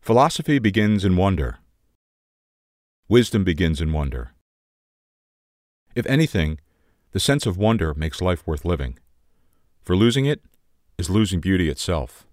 Philosophy begins in wonder. Wisdom begins in wonder. If anything, the sense of wonder makes life worth living, for losing it is losing beauty itself.